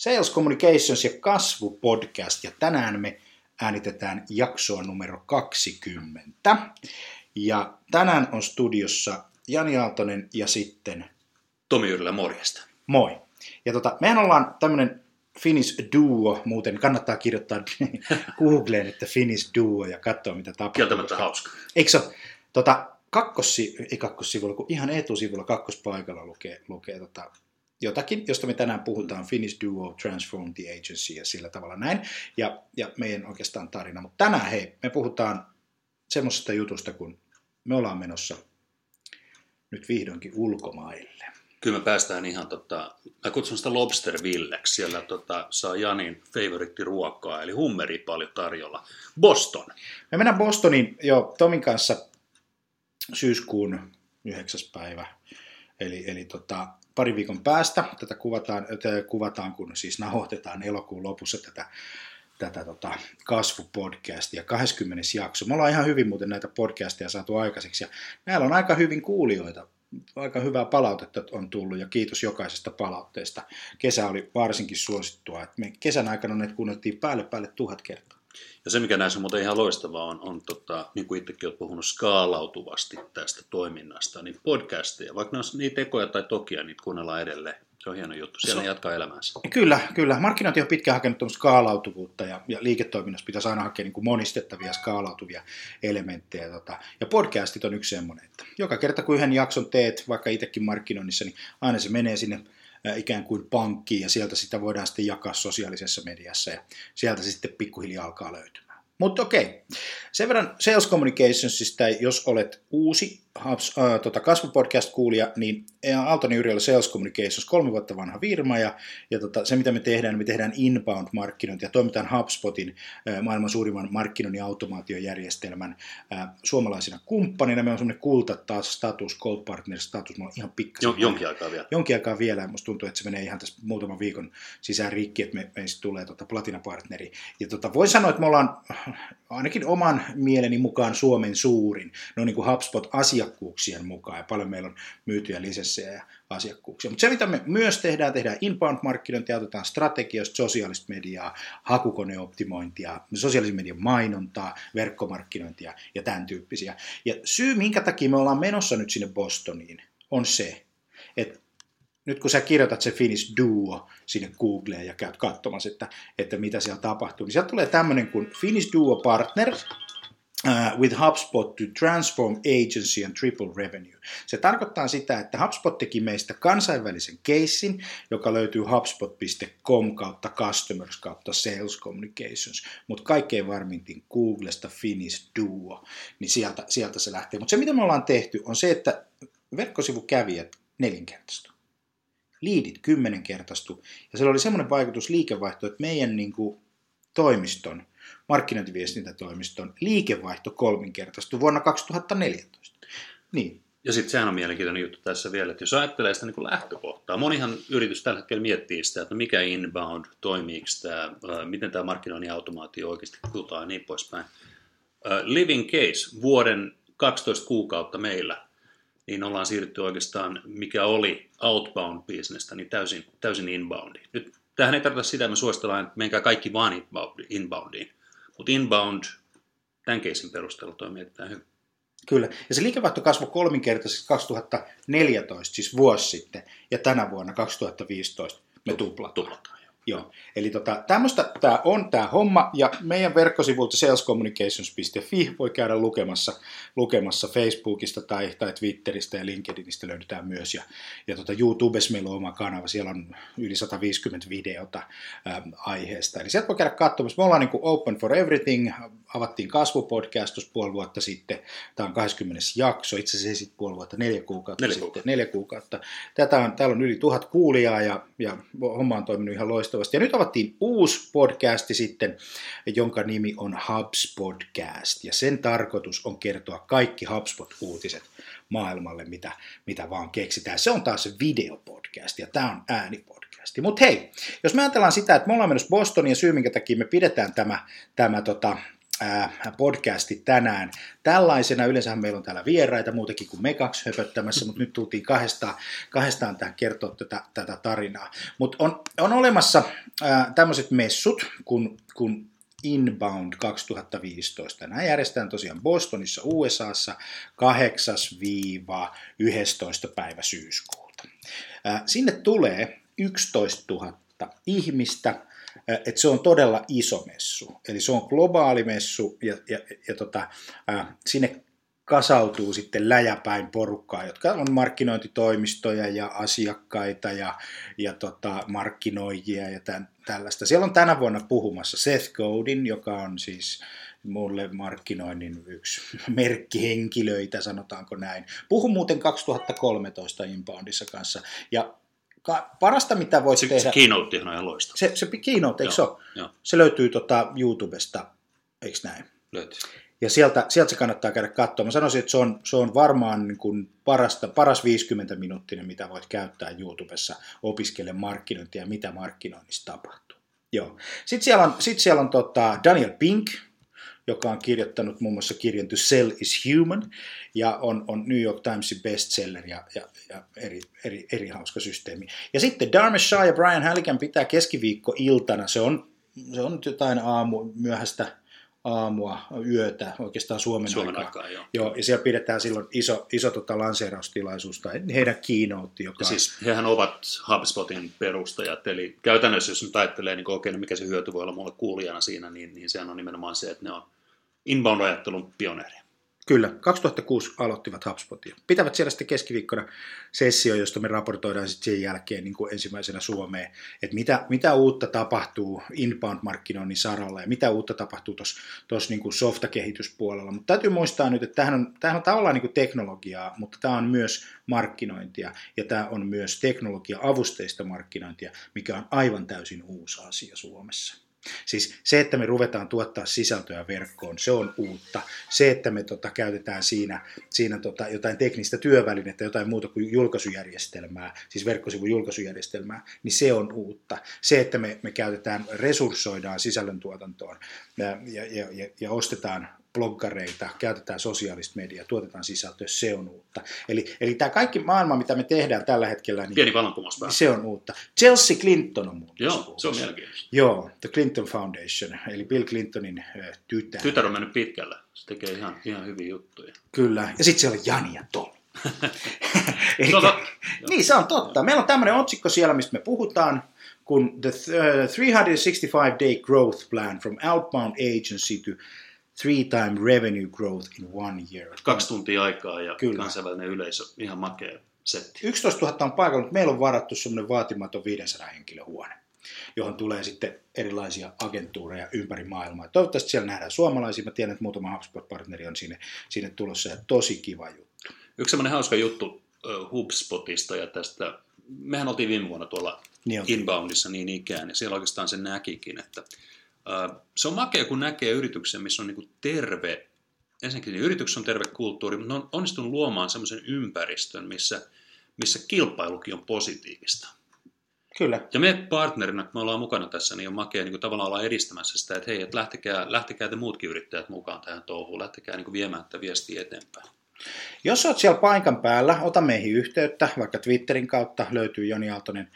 Sales Communications ja kasvu podcast ja tänään me äänitetään jaksoa numero 20. Ja tänään on studiossa Jani Aaltonen ja sitten Tomi Yrlä, morjesta. Moi. Ja tota, mehän ollaan tämmönen Finnish Duo, muuten kannattaa kirjoittaa Googleen, että Finnish Duo ja katsoa mitä tapahtuu. Kieltämättä hauska. Eikö se tota, kakkossi, ei kakkossivulla, kun ihan etusivulla kakkospaikalla lukee, lukee tota, jotakin, josta me tänään puhutaan, Finnish Duo Transform the Agency ja sillä tavalla näin, ja, ja meidän oikeastaan tarina. Mutta tänään hei, me puhutaan semmoisesta jutusta, kun me ollaan menossa nyt vihdoinkin ulkomaille. Kyllä me päästään ihan, tota, mä kutsun sitä Lobstervilleksi, siellä tota, saa Janin ruokaa, eli hummeri paljon tarjolla. Boston. Me mennään Bostoniin jo Tomin kanssa syyskuun 9. päivä, eli, eli tota, pari viikon päästä. Tätä kuvataan, tätä kuvataan kun siis nauhoitetaan elokuun lopussa tätä, tätä tota, kasvupodcastia, 20. jakso. Me ollaan ihan hyvin muuten näitä podcasteja saatu aikaiseksi, ja näillä on aika hyvin kuulijoita. Aika hyvää palautetta on tullut ja kiitos jokaisesta palautteesta. Kesä oli varsinkin suosittua. me kesän aikana ne kuunneltiin päälle päälle tuhat kertaa. Ja se, mikä näissä on muuten ihan loistavaa, on, on tota, niin kuin itsekin olet puhunut skaalautuvasti tästä toiminnasta, niin podcasteja, vaikka ne on niin tekoja tai tokia, niitä kuunnellaan edelleen. Se on hieno juttu. Siellä se, jatkaa elämäänsä. Kyllä, kyllä. Markkinointi on pitkään hakenut skaalautuvuutta ja, ja liiketoiminnassa pitäisi aina hakea niin kuin monistettavia skaalautuvia elementtejä. Tota. Ja podcastit on yksi semmoinen, että joka kerta kun yhden jakson teet, vaikka itsekin markkinoinnissa, niin aina se menee sinne ikään kuin pankkiin ja sieltä sitä voidaan sitten jakaa sosiaalisessa mediassa ja sieltä se sitten pikkuhiljaa alkaa löytymään. Mutta okei, sen verran Sales Communicationsista, jos olet uusi Hubs, äh, tota kasvupodcast-kuulija, niin Aaltoni Yrjöllä Sales Communications, kolme vuotta vanha firma, ja, ja tota, se mitä me tehdään, me tehdään inbound-markkinointia, toimitaan HubSpotin äh, maailman suurimman markkinoinnin automaatiojärjestelmän äh, suomalaisina kumppanina. Me on semmoinen kulta taas status, Gold Partner status, me on ihan pikkasen. Jon, jonkin aikaa vielä. Jonkin aikaa vielä, ja musta tuntuu, että se menee ihan tässä muutaman viikon sisään rikki, että me, meistä tulee tota Platina-partneri. Ja tota, voin sanoa, että me ollaan ainakin oman mieleni mukaan Suomen suurin, no niin kuin HubSpot-asiakkuuksien mukaan, ja paljon meillä on myytyjä lisenssejä ja asiakkuuksia. Mutta se, mitä me myös tehdään, tehdään inbound-markkinointia, otetaan strategioista, sosiaalista mediaa, hakukoneoptimointia, sosiaalisen median mainontaa, verkkomarkkinointia ja tämän tyyppisiä. Ja syy, minkä takia me ollaan menossa nyt sinne Bostoniin, on se, että nyt kun sä kirjoitat se Finnish Duo sinne Googleen ja käyt katsomassa, että, että mitä siellä tapahtuu, niin sieltä tulee tämmöinen kuin Finnish Duo Partner, Uh, with HubSpot to transform agency and triple revenue. Se tarkoittaa sitä, että HubSpot teki meistä kansainvälisen keissin, joka löytyy hubspot.com kautta customers kautta sales communications, mutta kaikkein varmintin Googlesta Finnish Duo, niin sieltä, sieltä se lähtee. Mutta se, mitä me ollaan tehty, on se, että verkkosivukävijät nelinkertaistuu liidit kymmenenkertaistu. Ja sillä oli semmoinen vaikutus liikevaihto, että meidän niin kuin, toimiston, markkinointiviestintätoimiston liikevaihto kolminkertaistui vuonna 2014. Niin. Ja sitten sehän on mielenkiintoinen juttu tässä vielä, että jos ajattelee sitä niin lähtökohtaa, monihan yritys tällä hetkellä miettii sitä, että mikä inbound, toimiiko tämä, miten tämä markkinoinnin automaatio oikeasti kultaa ja niin poispäin. Living case, vuoden 12 kuukautta meillä niin ollaan siirrytty oikeastaan, mikä oli outbound businessta, niin täysin, täysin inboundiin. Nyt tähän ei tarkoita sitä, että me suositellaan, että menkää kaikki vaan inboundiin, mutta inbound tämän keisin perusteella toimii erittäin hyvin. Kyllä, ja se liikevaihto kasvoi kolminkertaisesti 2014, siis vuosi sitten, ja tänä vuonna 2015 me tuplataan. tuplataan. Joo, eli tota, tämmöistä tämä on tämä homma, ja meidän verkkosivulta salescommunications.fi voi käydä lukemassa, lukemassa Facebookista tai, tai Twitteristä ja LinkedInistä löydetään myös, ja, ja tota, YouTubessa meillä on oma kanava, siellä on yli 150 videota äm, aiheesta, eli sieltä voi käydä katsomassa, me ollaan niin kuin open for everything, avattiin kasvupodcast tuossa puoli vuotta sitten, tämä on 20. jakso, itse asiassa sitten puoli vuotta, neljä kuukautta neljä sitten, kuukautta. neljä kuukautta. Tätä on, täällä on yli tuhat kuulijaa, ja, ja homma on toiminut ihan loistavasti loistavasti. Ja nyt avattiin uusi podcasti sitten, jonka nimi on HubSpotcast. Ja sen tarkoitus on kertoa kaikki HubSpot-uutiset maailmalle, mitä, mitä vaan keksitään. Se on taas videopodcast ja tämä on äänipodcast. Mutta hei, jos me ajatellaan sitä, että me ollaan menossa Bostoniin ja syy, minkä takia me pidetään tämä, tämä tota, podcasti tänään. Tällaisena yleensä meillä on täällä vieraita muutenkin kuin me kaksi höpöttämässä, mutta nyt tultiin kahdestaan, kahdestaan tähän kertoa tätä, tätä tarinaa. Mutta on, on olemassa ää, tämmöiset messut, kun, kun Inbound 2015. Nämä järjestetään tosiaan Bostonissa USAssa 8-11. päivä syyskuuta. Ää, sinne tulee 11 000 ihmistä, että se on todella iso messu. Eli se on globaali messu ja, ja, ja tota, sinne kasautuu sitten läjäpäin porukkaa, jotka on markkinointitoimistoja ja asiakkaita ja, ja tota, markkinoijia ja tämän, tällaista. Siellä on tänä vuonna puhumassa Seth Godin, joka on siis mulle markkinoinnin yksi merkkihenkilöitä, sanotaanko näin. Puhun muuten 2013 Inboundissa kanssa. Ja ka- parasta, mitä voit Se, tehdä... se keynote on ihan loistava. Se, se keynote, eikö se ole? Se löytyy tota YouTubesta, eikö näin? Löytyy. Ja sieltä, sieltä se kannattaa käydä katsomaan. Mä sanoisin, että se on, se on varmaan niin kuin parasta, paras 50 minuuttinen, mitä voit käyttää YouTubessa opiskele markkinointia ja mitä markkinoinnissa tapahtuu. Joo. Sitten siellä on, sit siellä on tota Daniel Pink, joka on kirjoittanut muun muassa kirjan To Sell is Human, ja on, on New York Timesin bestseller ja, ja, ja eri, eri, eri hauska systeemi. Ja sitten Dharmesh Shah ja Brian Halligan pitää keskiviikko-iltana, se on, se on nyt jotain aamu, myöhäistä aamua, yötä, oikeastaan Suomen, Suomen aikaa. aikaa, joo. Joo, ja siellä pidetään silloin iso, iso tota lanseeraustilaisuus tai heidän keynote, joka Ja siis hehän ovat HubSpotin perustajat, eli käytännössä jos nyt ajattelee, niin okei, no mikä se hyöty voi olla mulle kuulijana siinä, niin, niin sehän on nimenomaan se, että ne on inbound-ajattelun pioneereja. Kyllä, 2006 aloittivat HubSpotia. Pitävät siellä sitten keskiviikkona sessio, josta me raportoidaan sitten sen jälkeen niin kuin ensimmäisenä Suomeen, että mitä, mitä uutta tapahtuu inbound-markkinoinnin saralla ja mitä uutta tapahtuu tuossa niin softakehityspuolella. Mutta täytyy muistaa nyt, että tämähän on, tämähän on tavallaan niin kuin teknologiaa, mutta tämä on myös markkinointia ja tämä on myös teknologia-avusteista markkinointia, mikä on aivan täysin uusi asia Suomessa. Siis se, että me ruvetaan tuottaa sisältöä verkkoon, se on uutta. Se, että me tota, käytetään siinä, siinä tota, jotain teknistä työvälinettä, jotain muuta kuin julkaisujärjestelmää, siis verkkosivun julkaisujärjestelmää, niin se on uutta. Se, että me, me käytetään, resurssoidaan sisällöntuotantoon ja, ja, ja, ja ostetaan bloggareita, käytetään sosiaalista mediaa, tuotetaan sisältöä, se on uutta. Eli, eli tämä kaikki maailma, mitä me tehdään tällä hetkellä, niin Pieni vallankumous se on uutta. Chelsea Clinton on muuten Joo, se on mielenkiintoista. Joo, The Clinton Foundation, eli Bill Clintonin tytär. Tytär on mennyt pitkälle. Se tekee ihan, ihan hyviä juttuja. Kyllä, ja sitten siellä on Jani ja Tom. Elikkä- Se on totta. niin, se on totta. Meillä on tämmöinen otsikko siellä, mistä me puhutaan, kun The th- uh, 365 Day Growth Plan from Outbound Agency to Three-Time Revenue Growth in One Year. Kaksi tuntia aikaa ja Kyllä. kansainvälinen yleisö. Ihan makea setti. 11 000 on paikalla, mutta meillä on varattu semmoinen vaatimaton 500 henkilöhuone, johon tulee sitten erilaisia agentuureja ympäri maailmaa. Toivottavasti siellä nähdään suomalaisia. Mä tiedän, että muutama HubSpot-partneri on sinne, sinne tulossa ja tosi kiva juttu. Yksi semmoinen hauska juttu HubSpotista ja tästä, mehän oltiin viime vuonna tuolla Niin. Inboundissa niin ikään, ja siellä oikeastaan se näkikin, että se on makea, kun näkee yrityksen, missä on niin terve, ensinnäkin niin yrityksessä on terve kulttuuri, mutta ne on onnistunut luomaan semmoisen ympäristön, missä, missä kilpailukin on positiivista. Kyllä. Ja me partnerina, kun me ollaan mukana tässä, niin on makea niin kuin tavallaan olla edistämässä sitä, että hei, että lähtekää, lähtekää te muutkin yrittäjät mukaan tähän touhuun, lähtekää niin kuin viemään tätä viestiä eteenpäin. Jos olet siellä paikan päällä, ota meihin yhteyttä, vaikka Twitterin kautta löytyy Joni Aaltonen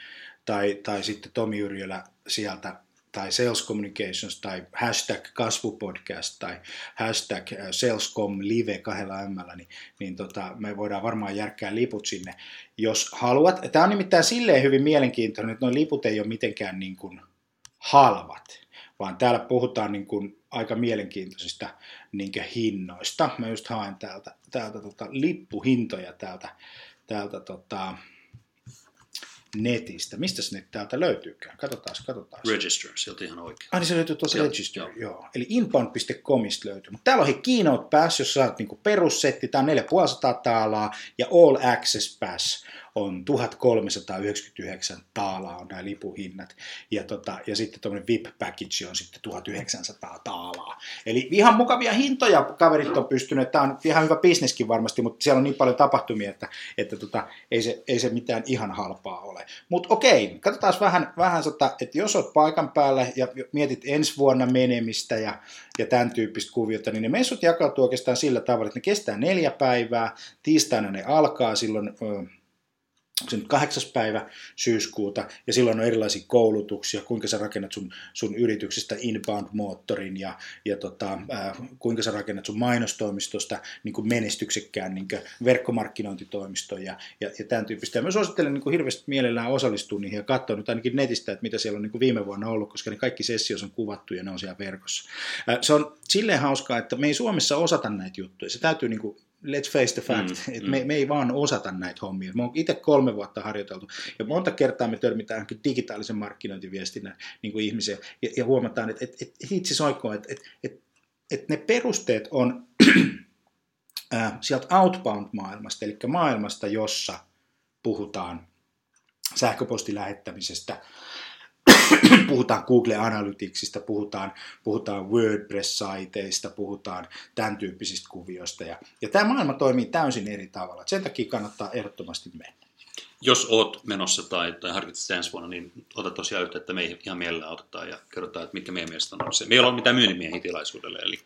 tai, tai sitten Tomi Yrjölä sieltä, tai Sales Communications, tai hashtag kasvupodcast, tai hashtag äh, salescom live kahdella m niin, niin tota, me voidaan varmaan järkkää liput sinne, jos haluat. Tämä on nimittäin silleen hyvin mielenkiintoinen, että nuo liput ei ole mitenkään niin kuin halvat, vaan täällä puhutaan niin kuin aika mielenkiintoisista niin hinnoista. Mä just haen täältä, täältä tota, lippuhintoja täältä, täältä tota, netistä. Mistä se nyt täältä löytyykään? Katsotaan, katsotaan. Register, sieltä ihan oikein. Ah, niin se löytyy Joo, Register, joo. joo. Eli inbound.comista löytyy. Mutta täällä on he Keynote Pass, jos saat niinku perussetti, tämä on 4500 taalaa, ja All Access Pass on 1399 taalaa on nämä lipuhinnat. Ja, tota, ja sitten tuommoinen VIP Package on sitten 1900 taalaa. Eli ihan mukavia hintoja kaverit on pystynyt. Tämä on ihan hyvä bisneskin varmasti, mutta siellä on niin paljon tapahtumia, että, että tota, ei, se, ei se mitään ihan halpaa ole. Mutta okei, katsotaan vähän, vähän sota, että jos olet paikan päällä ja mietit ensi vuonna menemistä ja, ja tämän tyyppistä kuviota, niin ne messut jakautuu oikeastaan sillä tavalla, että ne kestää neljä päivää. Tiistaina ne alkaa silloin... Ö, se nyt kahdeksas päivä syyskuuta, ja silloin on erilaisia koulutuksia, kuinka sä rakennat sun, sun yrityksestä inbound-moottorin, ja, ja tota, äh, kuinka sä rakennat sun mainostoimistosta niin kuin menestyksekkään niin kuin verkkomarkkinointitoimiston, ja, ja, ja tämän tyyppistä. Ja mä suosittelen niin kuin hirveästi mielellään osallistua niihin, ja katsoa nyt ainakin netistä, että mitä siellä on niin kuin viime vuonna ollut, koska ne kaikki sessiot on kuvattu, ja ne on siellä verkossa. Äh, se on silleen hauskaa, että me ei Suomessa osata näitä juttuja. Se täytyy niin kuin let's face the fact, mm, että mm. Me, me ei vaan osata näitä hommia. Mä oon itse kolme vuotta harjoiteltu, ja monta kertaa me törmitään digitaalisen markkinointiviestinnän niin kuin ihmisiä, ja, ja huomataan, että et, et, itse soikkoon, että et, et, et ne perusteet on äh, sieltä outbound-maailmasta, eli maailmasta, jossa puhutaan sähköpostilähettämisestä, puhutaan Google Analyticsista, puhutaan, puhutaan WordPress-saiteista, puhutaan tämän tyyppisistä kuvioista. Ja, ja tämä maailma toimii täysin eri tavalla. Sen takia kannattaa ehdottomasti mennä. Jos oot menossa tai, tai harkitset ensi vuonna, niin ota tosiaan yhteyttä meihin ihan mielellään otetaan ja kerrotaan, että mitkä meidän mielestä on se. Me ei ole mitään myyntimiehiä tilaisuudelle, eli,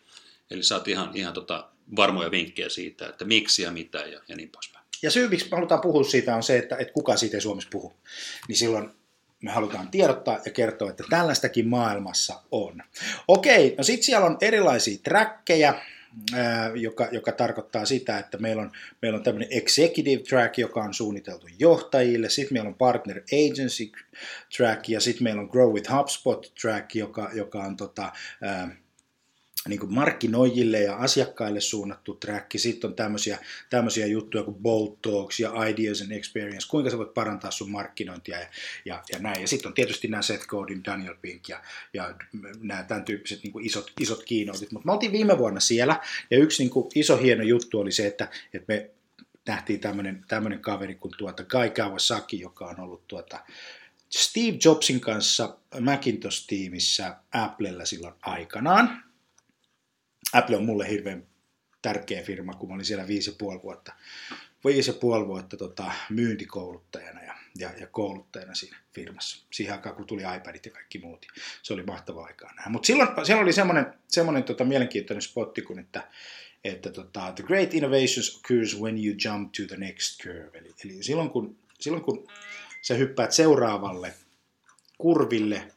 eli saat ihan, ihan tota varmoja vinkkejä siitä, että miksi ja mitä ja, ja niin poispäin. Ja syy, miksi halutaan puhua siitä, on se, että, että kuka siitä ei Suomessa puhu. Niin silloin me halutaan tiedottaa ja kertoa, että tällaistakin maailmassa on. Okei, no sitten siellä on erilaisia trackkejä, joka, joka tarkoittaa sitä, että meillä on, meillä on tämmöinen executive track, joka on suunniteltu johtajille, sitten meillä on partner agency track ja sitten meillä on grow with HubSpot track, joka, joka on tota, ää, niin kuin markkinoijille ja asiakkaille suunnattu track. Sitten on tämmöisiä, tämmöisiä juttuja kuin Bold Talks ja Ideas and Experience, kuinka sä voit parantaa sun markkinointia ja, ja, ja näin. Ja sitten on tietysti nämä Seth Godin, Daniel Pink ja, ja nämä tämän tyyppiset niin kuin isot, isot kiinnoitit. Mutta me oltiin viime vuonna siellä ja yksi niin kuin iso hieno juttu oli se, että, että me nähtiin tämmöinen, tämmöinen kaveri kuin tuota Guy Kawasaki, joka on ollut tuota, Steve Jobsin kanssa Macintosh-tiimissä Applella silloin aikanaan. Apple on mulle hirveän tärkeä firma, kun mä olin siellä viisi ja puoli vuotta, viisi ja puoli vuotta tota, myyntikouluttajana ja, ja, ja, kouluttajana siinä firmassa. Siihen aikaan, kun tuli iPadit ja kaikki muut. Se oli mahtava aikaa nähdä. Mutta silloin siellä oli semmoinen, semmoinen tota, mielenkiintoinen spotti, kun että, että tota, the great innovations occurs when you jump to the next curve. Eli, eli silloin, kun, silloin kun sä hyppäät seuraavalle kurville,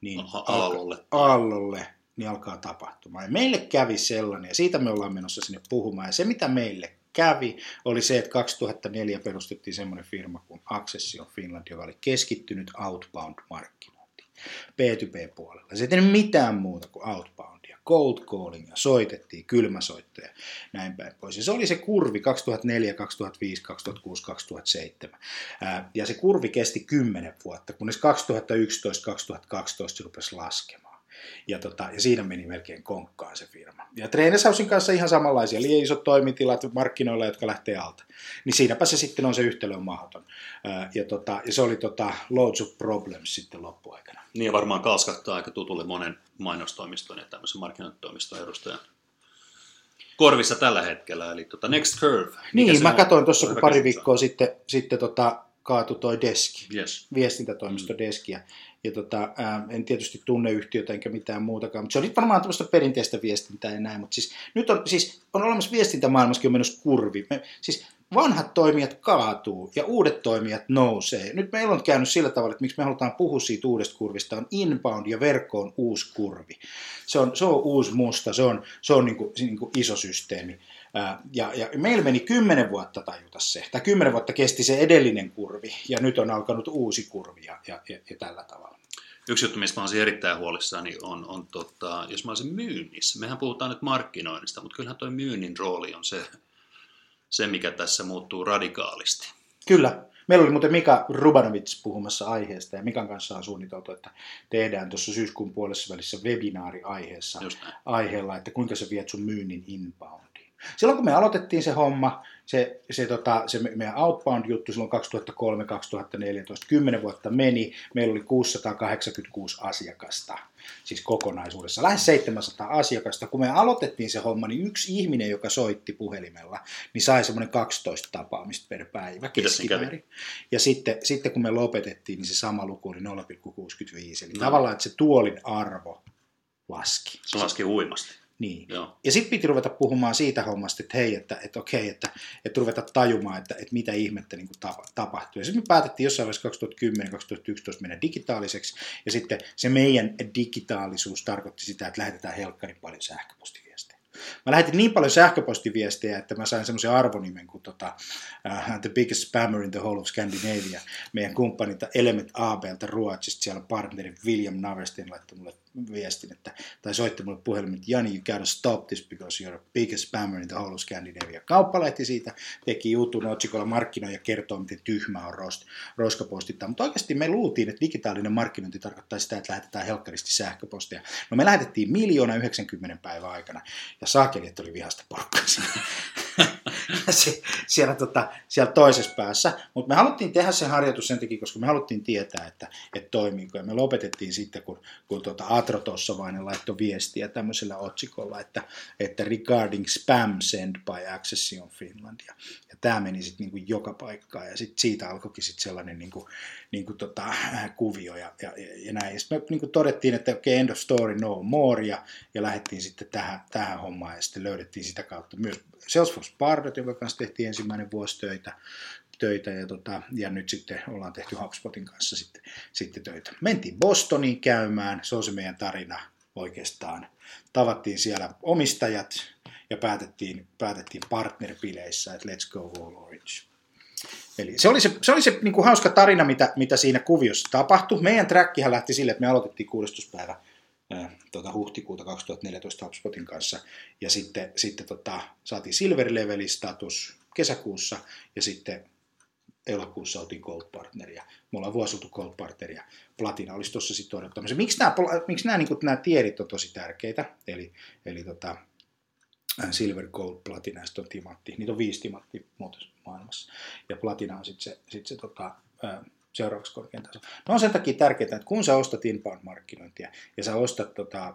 niin aallolle. aallolle niin alkaa tapahtumaan. Ja meille kävi sellainen, ja siitä me ollaan menossa sinne puhumaan. Ja se, mitä meille kävi, oli se, että 2004 perustettiin semmoinen firma kuin Accession Finland, joka oli keskittynyt outbound-markkinointiin. B2B-puolella. Se ei tehnyt mitään muuta kuin outboundia, cold callingia, soitettiin, kylmäsoittoja, näin päin pois. Ja se oli se kurvi 2004, 2005, 2006, 2007. Ja se kurvi kesti 10 vuotta, kunnes 2011-2012 se rupesi laskemaan. Ja, tota, ja siinä meni melkein konkkaan se firma. Ja Trainershousein kanssa ihan samanlaisia, liian isot toimitilat markkinoilla, jotka lähtee alta. Niin siinäpä se sitten on se yhtälö on mahdoton. Ja, tota, ja se oli tota, loads of problems sitten loppuaikana. Niin ja varmaan kalskattaa aika tutulle monen mainostoimiston ja tämmöisen markkinointitoimiston edustajan korvissa tällä hetkellä, eli tota Next Curve. Niin, mä katsoin tuossa, kun pari viikkoa sitten, sitten tota, kaatu toi deski, yes. viestintätoimisto mm. deski, ja, tota, ää, en tietysti tunne yhtiötä enkä mitään muutakaan, mutta se oli varmaan tämmöistä perinteistä viestintää ja näin, mutta siis nyt on, siis on olemassa viestintämaailmassakin on menossa kurvi. Me, siis vanhat toimijat kaatuu ja uudet toimijat nousee. Nyt meillä on käynyt sillä tavalla, että miksi me halutaan puhua siitä uudesta kurvista, on inbound ja verkko on uusi kurvi. Se on, se on uusi musta, se on, se on niin kuin, niin kuin iso systeemi. Ja, ja meillä meni kymmenen vuotta tajuta se, tai kymmenen vuotta kesti se edellinen kurvi, ja nyt on alkanut uusi kurvi, ja, ja, ja tällä tavalla. Yksi juttu, mistä olisin erittäin huolissani, on, on tota, jos mä olisin myynnissä. Mehän puhutaan nyt markkinoinnista, mutta kyllähän tuo myynnin rooli on se, se, mikä tässä muuttuu radikaalisti. Kyllä. Meillä oli muuten Mika Rubanovic puhumassa aiheesta ja Mikan kanssa on suunniteltu, että tehdään tuossa syyskuun puolessa välissä webinaari aiheessa, aiheella, että kuinka sä viet sun myynnin inbound. Silloin kun me aloitettiin se homma, se, se, tota, se meidän outbound-juttu silloin 2003-2014, 10 vuotta meni, meillä oli 686 asiakasta, siis kokonaisuudessa, lähes 700 asiakasta. Kun me aloitettiin se homma, niin yksi ihminen, joka soitti puhelimella, niin sai semmoinen 12 tapaamista per päivä keskimäärin. Ja sitten, sitten kun me lopetettiin, niin se sama luku oli 0,65. Eli no. tavallaan, että se tuolin arvo laski. Se laski huimasti. Niin. Joo. Ja sitten piti ruveta puhumaan siitä hommasta, että hei, että, että okei, että, että ruveta tajumaan, että, että mitä ihmettä niin kuin tapahtuu. Ja sitten me päätettiin jossain vaiheessa 2010-2011 mennä digitaaliseksi, ja sitten se meidän digitaalisuus tarkoitti sitä, että lähetetään helkkarin paljon sähköpostiviestejä. Mä lähetin niin paljon sähköpostiviestejä, että mä sain semmoisen arvonimen kuin tota, uh, The Biggest Spammer in the Whole of Scandinavia. Meidän kumppanilta Element ABlta Ruotsista, siellä partneri William Naverstin laittoi mulle viestin, että, tai soitti mulle puhelimen, että Jani, you gotta stop this because you're the biggest spammer in the whole Scandinavia. Kauppalehti siitä teki jutun otsikolla markkinoija kertoo, miten tyhmä on rost, roskapostittaa. Mutta oikeasti me luultiin, että digitaalinen markkinointi tarkoittaa sitä, että lähetetään helkkaristi sähköpostia. No me lähetettiin miljoona 90 päivän aikana, ja saakeli, että oli vihasta porukkaa siellä, tota, siellä toisessa päässä. Mutta me haluttiin tehdä se harjoitus sen takia, koska me haluttiin tietää, että, että toimiiko. Ja me lopetettiin sitten, kun, kun tuota Atro Tossavainen laittoi viestiä tämmöisellä otsikolla, että, että regarding spam sent by Accession Finland. Ja, ja tämä meni sitten niinku joka paikkaan ja sitten siitä alkoikin sitten sellainen niinku, niinku tota, kuvio ja, ja, ja näin. Sitten me niinku todettiin, että okay, end of story, no more ja, ja lähdettiin sitten tähän, tähän hommaan ja sitten löydettiin sitä kautta myös Salesforce Pardot, jonka kanssa tehtiin ensimmäinen vuosi töitä, töitä ja, tota, ja nyt sitten ollaan tehty HubSpotin kanssa sitten, sitten töitä. Mentiin Bostoniin käymään, se on se meidän tarina oikeastaan. Tavattiin siellä omistajat ja päätettiin, päätettiin partnerpileissä, että let's go all orange. Eli se oli se, se, oli se niin kuin hauska tarina, mitä, mitä siinä kuviossa tapahtui. Meidän trackihan lähti sille, että me aloitettiin 16. päivä tuota, huhtikuuta 2014 HubSpotin kanssa. Ja sitten, sitten tota, saatiin silver level status kesäkuussa ja sitten elokuussa oltiin Gold Partneria. Me ollaan vuosi oltu Gold Partneria. Platina olisi tuossa sitten odottamassa. Miksi nämä, miksi nämä, niin nämä tiedit on tosi tärkeitä? Eli, eli tota, Silver, Gold, Platina ja sitten on timatti. Niitä on viisi timatti maailmassa. Ja Platina on sitten se, sit se tota, seuraavaksi korkein taso. No on sen takia tärkeää, että kun sä ostat inbound-markkinointia ja sä ostat tota,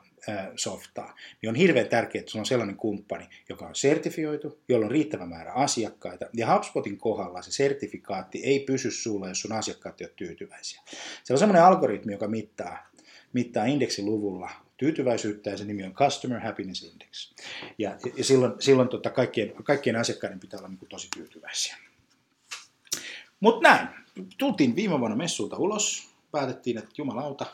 softaa, niin on hirveän tärkeää, että sulla on sellainen kumppani, joka on sertifioitu, jolla on riittävä määrä asiakkaita. Ja HubSpotin kohdalla se sertifikaatti ei pysy sulle, jos sun asiakkaat ei ole tyytyväisiä. Se on sellainen algoritmi, joka mittaa, mittaa indeksiluvulla tyytyväisyyttä ja se nimi on Customer Happiness Index. Ja, ja silloin, silloin tota kaikkien, kaikkien asiakkaiden pitää olla niin kuin tosi tyytyväisiä. Mutta näin, tultiin viime vuonna messulta ulos, päätettiin, että jumalauta,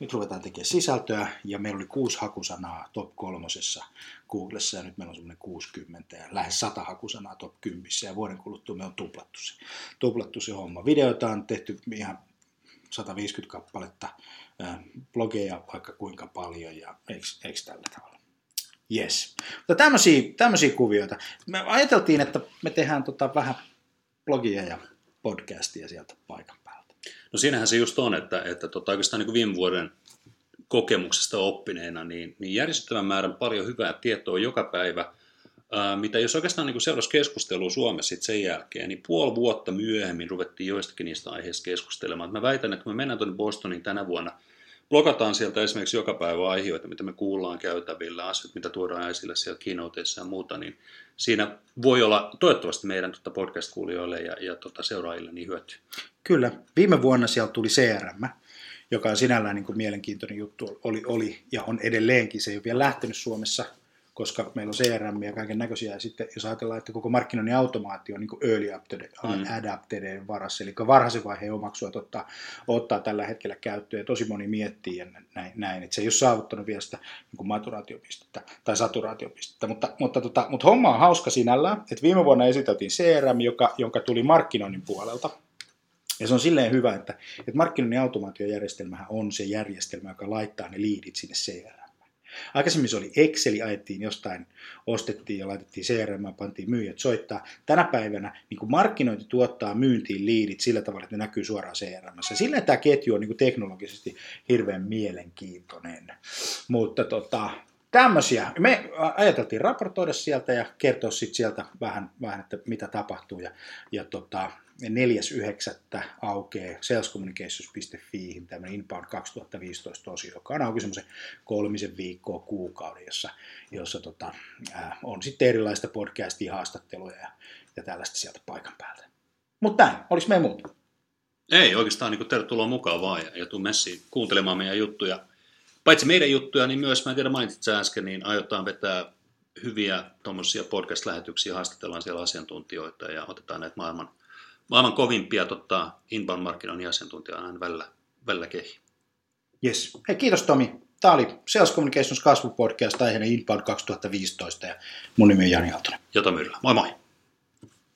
nyt ruvetaan tekemään sisältöä, ja meillä oli kuusi hakusanaa top kolmosessa Googlessa, ja nyt meillä on semmoinen 60 ja lähes 100 hakusanaa top 10, ja vuoden kuluttua me on tuplattu se, tuplattu se homma. Videoita on tehty ihan 150 kappaletta, blogeja vaikka kuinka paljon, ja eikö, tällä tavalla? Yes. Mutta tämmöisiä, tämmöisiä kuvioita. Me ajateltiin, että me tehdään tota vähän blogia ja podcastia sieltä paikan päältä. No siinähän se just on, että, että tota, oikeastaan niin viime vuoden kokemuksesta oppineena, niin, niin järjestettävän määrän paljon hyvää tietoa joka päivä, ää, mitä jos oikeastaan niin seurasi keskustelua Suomessa sit sen jälkeen, niin puoli vuotta myöhemmin ruvettiin joistakin niistä aiheista keskustelemaan. Mä väitän, että kun me mennään tuonne Bostoniin tänä vuonna – blogataan sieltä esimerkiksi joka päivä aiheita, mitä me kuullaan käytävillä, asiat, mitä tuodaan esille siellä keynoteissa ja muuta, niin siinä voi olla toivottavasti meidän tota podcast-kuulijoille ja, ja tota seuraajille niin hyöty. Kyllä. Viime vuonna sieltä tuli CRM, joka on sinällään niin kuin mielenkiintoinen juttu, oli, oli ja on edelleenkin. Se ei ole vielä lähtenyt Suomessa koska meillä on CRM ja kaiken näköisiä. Ja sitten jos ajatellaan, että koko markkinoinnin automaatio on niin kuin early mm. adaptedeen varassa, eli varhaisen vaiheen omaksua ottaa, ottaa tällä hetkellä käyttöön. Ja tosi moni miettii ja näin, näin että se ei ole saavuttanut vielä sitä niin kuin maturaatiopistettä tai saturaatiopistettä. Mutta, mutta, tota, mutta homma on hauska sinällään, että viime vuonna esiteltiin CRM, joka, jonka tuli markkinoinnin puolelta. Ja se on silleen hyvä, että, että markkinoinnin automaatiojärjestelmähän on se järjestelmä, joka laittaa ne liidit sinne CRM. Aikaisemmin se oli Exceli, ajettiin jostain, ostettiin ja laitettiin CRM, pantiin myyjät soittaa. Tänä päivänä niin kuin markkinointi tuottaa myyntiin liidit sillä tavalla, että ne näkyy suoraan CRM. Silleen tämä ketju on niin kuin teknologisesti hirveän mielenkiintoinen. Mutta tota, tämmöisiä. Me ajateltiin raportoida sieltä ja kertoa sitten sieltä vähän, vähän, että mitä tapahtuu. Ja, ja tota, 4.9. aukeaa salescommunications.fiihin tämmöinen Inbound 2015 osio, joka on auki semmoisen kolmisen viikkoa kuukauden, jossa, jossa tota, ää, on sitten erilaista podcastia, haastatteluja ja, ja tällaista sieltä paikan päältä. Mutta näin, olisi meidän muuta? Ei, oikeastaan niin tervetuloa mukaan vaan ja, ja tuu messiin kuuntelemaan meidän juttuja paitsi meidän juttuja, niin myös, mä en tiedä mainitsit sä äsken, niin aiotaan vetää hyviä tuommoisia podcast-lähetyksiä, haastatellaan siellä asiantuntijoita ja otetaan näitä maailman, maailman kovimpia tota, inbound-markkinoinnin asiantuntijoita aina välillä, välillä kehi. Yes. Hei, kiitos Tomi. Tämä oli Sales Communications kasvupodcast aiheena Inbound 2015 ja mun nimi on Jani Aaltonen. Jota Myllä. Moi moi!